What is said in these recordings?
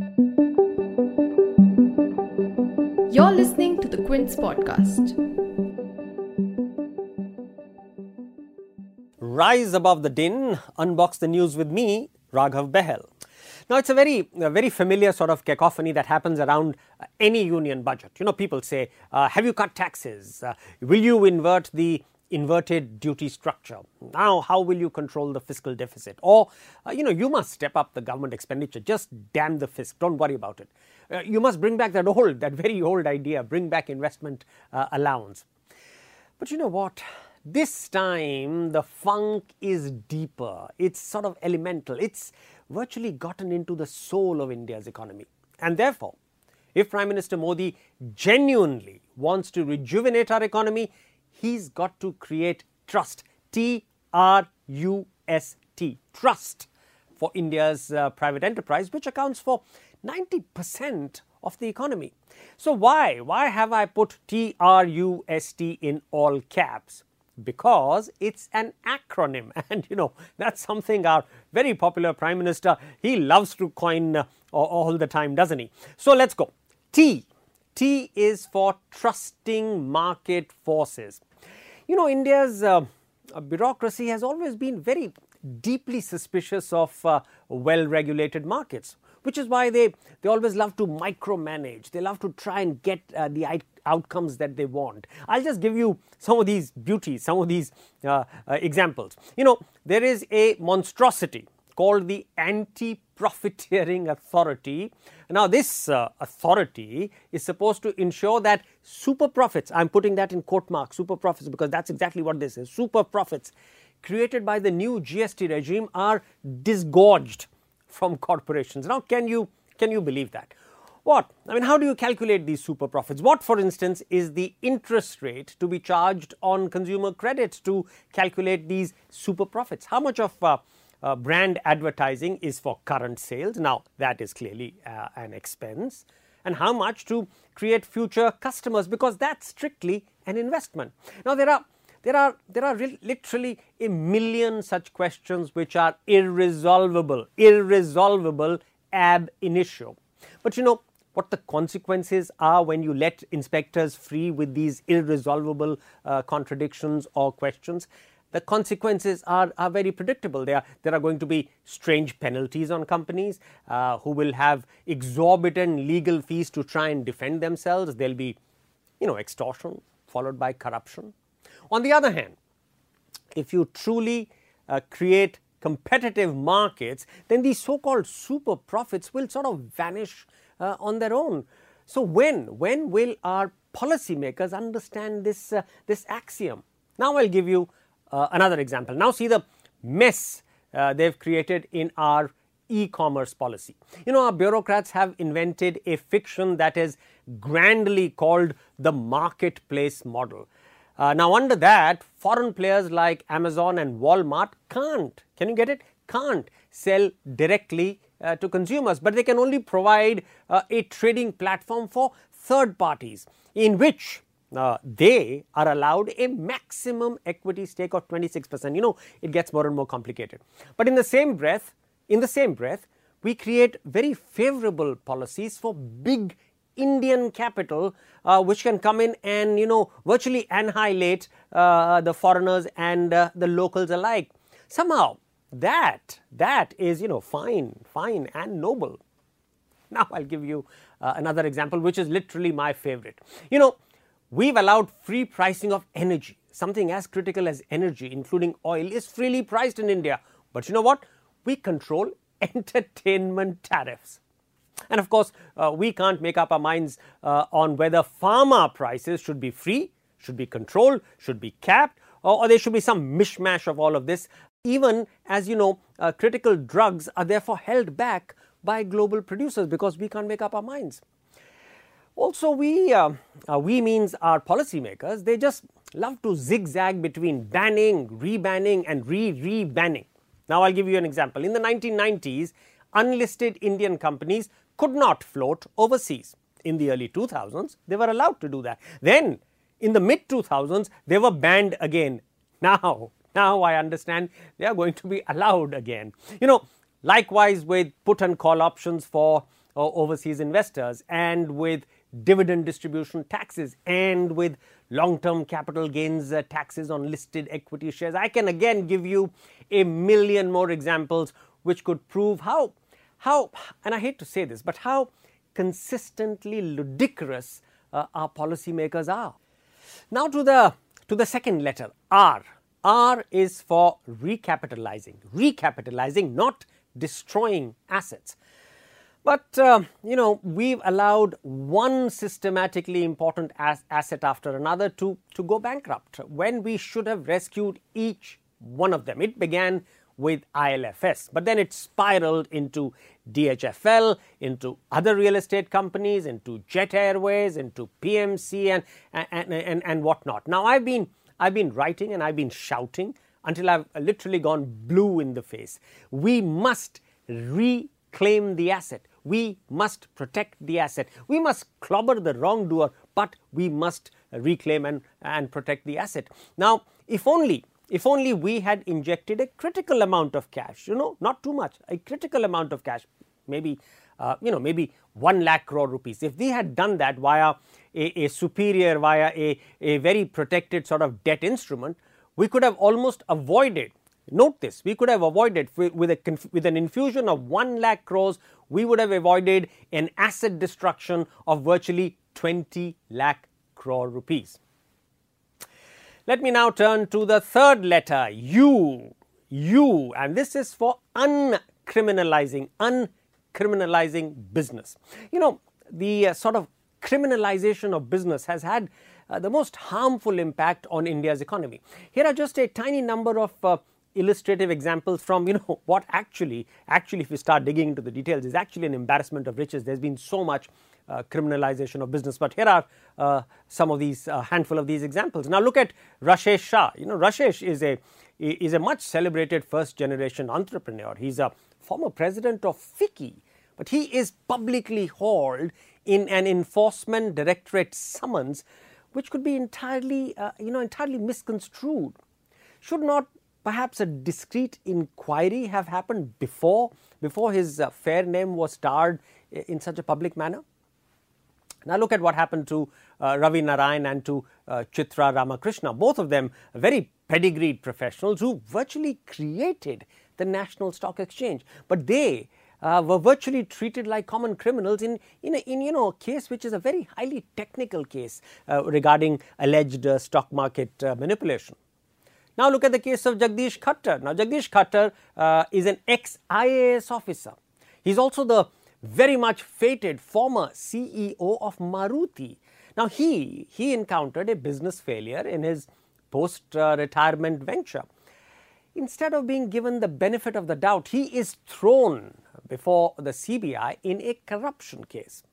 You're listening to the Quint podcast. Rise above the din, unbox the news with me, Raghav Bahl. Now, it's a very, a very familiar sort of cacophony that happens around uh, any union budget. You know, people say, uh, Have you cut taxes? Uh, will you invert the inverted duty structure? Now, how will you control the fiscal deficit? Or, uh, you know, you must step up the government expenditure. Just damn the fisc. Don't worry about it. Uh, you must bring back that old, that very old idea, bring back investment uh, allowance. But you know what? This time the funk is deeper. It's sort of elemental. It's virtually gotten into the soul of India's economy. And therefore, if Prime Minister Modi genuinely wants to rejuvenate our economy, he's got to create trust. T R U S T. Trust for India's uh, private enterprise, which accounts for 90% of the economy. So, why? Why have I put T R U S T in all caps? because it's an acronym and you know that's something our very popular prime minister he loves to coin uh, all the time doesn't he so let's go t t is for trusting market forces you know india's uh, bureaucracy has always been very deeply suspicious of uh, well regulated markets which is why they, they always love to micromanage. They love to try and get uh, the outcomes that they want. I'll just give you some of these beauties, some of these uh, uh, examples. You know, there is a monstrosity called the Anti Profiteering Authority. Now, this uh, authority is supposed to ensure that super profits, I'm putting that in quote marks, super profits, because that's exactly what this is super profits created by the new GST regime are disgorged from corporations. Now, can you, can you believe that? What? I mean, how do you calculate these super profits? What, for instance, is the interest rate to be charged on consumer credits to calculate these super profits? How much of uh, uh, brand advertising is for current sales? Now, that is clearly uh, an expense. And how much to create future customers? Because that's strictly an investment. Now, there are there are there are literally a million such questions which are irresolvable, irresolvable ab initio. But you know, what the consequences are when you let inspectors free with these irresolvable uh, contradictions or questions. The consequences are, are very predictable. There are, there are going to be strange penalties on companies uh, who will have exorbitant legal fees to try and defend themselves. There'll be, you know, extortion followed by corruption. On the other hand, if you truly uh, create competitive markets, then these so called super profits will sort of vanish uh, on their own. So, when, when will our policymakers understand this, uh, this axiom? Now, I'll give you uh, another example. Now, see the mess uh, they've created in our e-commerce policy. You know, our bureaucrats have invented a fiction that is grandly called the marketplace model. Uh, now, under that, foreign players like Amazon and Walmart can't, can you get it? Can't sell directly uh, to consumers, but they can only provide uh, a trading platform for third parties in which uh, they are allowed a maximum equity stake of 26%. You know, it gets more and more complicated. But in the same breath, in the same breath, we create very favorable policies for big Indian capital, uh, which can come in and you know virtually annihilate uh, the foreigners and uh, the locals alike. Somehow, that that is you know fine, fine and noble. Now I'll give you uh, another example, which is literally my favorite. You know, we've allowed free pricing of energy. Something as critical as energy, including oil, is freely priced in India. But you know what? We control entertainment tariffs. And of course, uh, we can't make up our minds uh, on whether pharma prices should be free, should be controlled, should be capped, or, or there should be some mishmash of all of this. Even as you know, uh, critical drugs are therefore held back by global producers because we can't make up our minds. Also, we, uh, uh, we means our policymakers, they just love to zigzag between banning, re-banning and re-re-banning. Now, I'll give you an example. In the 1990s, unlisted Indian companies could not float overseas. In the early 2000s, they were allowed to do that. Then, in the mid 2000s, they were banned again. Now, now I understand they are going to be allowed again. You know, likewise with put and call options for uh, overseas investors, and with dividend distribution taxes, and with long term capital gains uh, taxes on listed equity shares. I can again give you a million more examples which could prove how, how and I hate to say this, but how consistently ludicrous uh, our policymakers are. Now to the to the second letter R. R is for recapitalizing, recapitalizing, not destroying assets. But uh, you know, we've allowed one systematically important as- asset after another to, to go bankrupt when we should have rescued each one of them. It began with ILFS, but then it spiraled into DHFL, into other real estate companies, into Jet Airways, into PMC, and and, and, and whatnot. Now, I've been I've been writing and I've been shouting until I've literally gone blue in the face. We must reclaim the asset. We must protect the asset. We must clobber the wrongdoer, but we must reclaim and, and protect the asset. Now, if only if only we had injected a critical amount of cash, you know, not too much, a critical amount of cash, maybe, uh, you know, maybe 1 lakh crore rupees. If we had done that via a, a superior, via a, a very protected sort of debt instrument, we could have almost avoided Note this, we could have avoided with, a, with an infusion of 1 lakh crores, we would have avoided an asset destruction of virtually 20 lakh crore rupees. Let me now turn to the third letter, U. U, and this is for uncriminalizing, uncriminalizing business. You know, the uh, sort of criminalization of business has had uh, the most harmful impact on India's economy. Here are just a tiny number of uh, illustrative examples from you know what actually actually if you start digging into the details is actually an embarrassment of riches. There's been so much uh, criminalization of business but here are uh, some of these uh, handful of these examples. Now look at Rashesh Shah. You know Rashesh is a is a much celebrated first generation entrepreneur. He's a former president of FICCI but he is publicly hauled in an enforcement directorate summons which could be entirely uh, you know entirely misconstrued. Should not perhaps a discreet inquiry have happened before, before his uh, fair name was starred in such a public manner? Now look at what happened to uh, Ravi Narain and to uh, Chitra Ramakrishna, both of them very pedigreed professionals who virtually created the National Stock Exchange. But they uh, were virtually treated like common criminals in, in, a, in you know, a case which is a very highly technical case uh, regarding alleged uh, stock market uh, manipulation. Now look at the case of Jagdish Khattar. Now Jagdish Khattar uh, is an ex-IAS officer. He's also the very much fated former CEO of Maruti. Now he he encountered a business failure in his post-retirement venture. Instead of being given the benefit of the doubt, he is thrown before the CBI in a corruption case.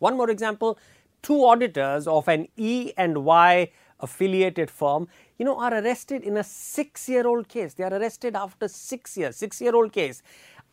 One more example, two auditors of an E and Y affiliated firm, you know, are arrested in a six year old case. They are arrested after six years, six year old case.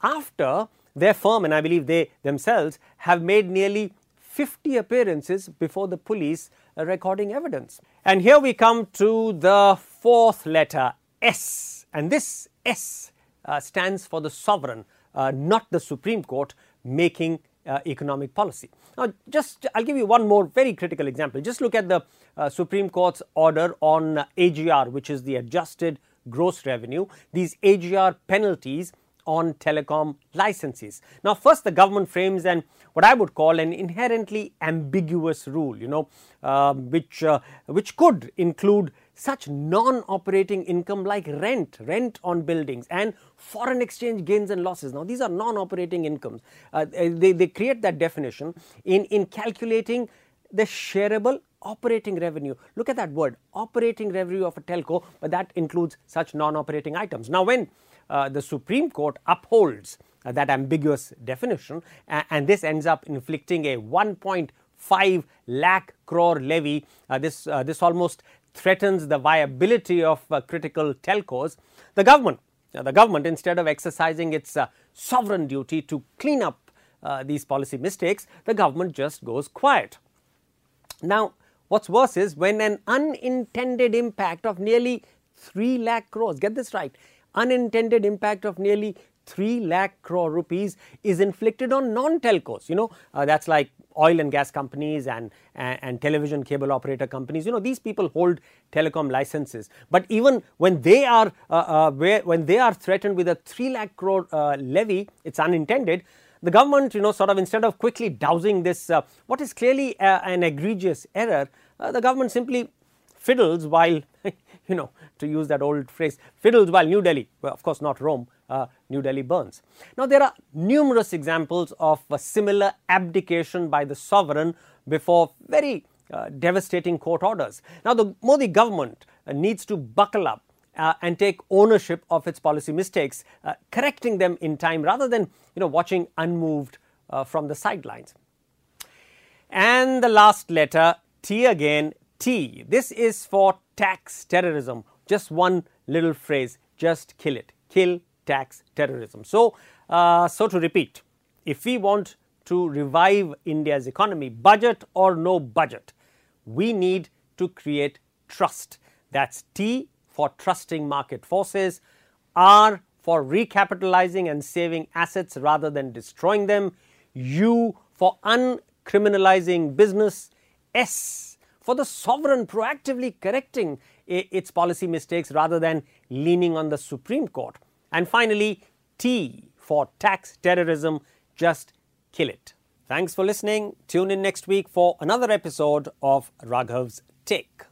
After their firm, and I believe they themselves, have made nearly 50 appearances before the police recording evidence. And here we come to the fourth letter, S. And this S uh, stands for the sovereign, uh, not the Supreme Court, making uh, economic policy. Now, just I'll give you one more very critical example. Just look at the uh, Supreme Court's order on uh, AGR, which is the adjusted gross revenue. These AGR penalties on telecom licenses. Now, first, the government frames an what I would call an inherently ambiguous rule, you know, uh, which uh, which could include such non-operating income like rent, rent on buildings, and foreign exchange gains and losses. Now, these are non-operating incomes. Uh, they, they create that definition in in calculating the shareable operating revenue. Look at that word, operating revenue of a telco, but that includes such non-operating items. Now, when uh, the Supreme Court upholds uh, that ambiguous definition, and this ends up inflicting a 1.5 lakh crore levy. Uh, this uh, this almost threatens the viability of uh, critical telcos. The government, the government, instead of exercising its uh, sovereign duty to clean up these policy mistakes, the government just goes quiet. Now, what's worse is when an unintended impact of nearly 3 lakh crores, get this right, unintended impact of nearly 3 lakh crore rupees is inflicted on non telcos. You know, uh, that's like oil and gas companies and, and, and, television cable operator companies. You know, these people hold telecom licenses. But even when they are, uh, uh, where, when they are threatened with a 3 lakh crore uh, levy, it's unintended. The government, you know, sort of instead of quickly dousing this, uh, what is clearly uh, an egregious error, the government simply fiddles while, you know, to use that old phrase, fiddles while New Delhi, well, of course not Rome, uh, New Delhi burns. Now, there are numerous examples of a similar abdication by the sovereign before very uh, devastating court orders. Now, the Modi government uh, needs to buckle up uh, and take ownership of its policy mistakes, uh, correcting them in time rather than you know watching unmoved uh, from the sidelines. And the last letter T again T. This is for tax terrorism. Just one little phrase. Just kill it. Kill tax terrorism. So, uh, so to repeat, if we want to revive India's economy, budget or no budget, we need to create trust. That's T for trusting market forces, R for recapitalizing and saving assets rather than destroying them, U for uncriminalizing business, S for the sovereign proactively correcting its policy mistakes rather than leaning on the Supreme Court. And finally, T for tax terrorism, just kill it. Thanks for listening. Tune in next week for another episode of Raghav's Take.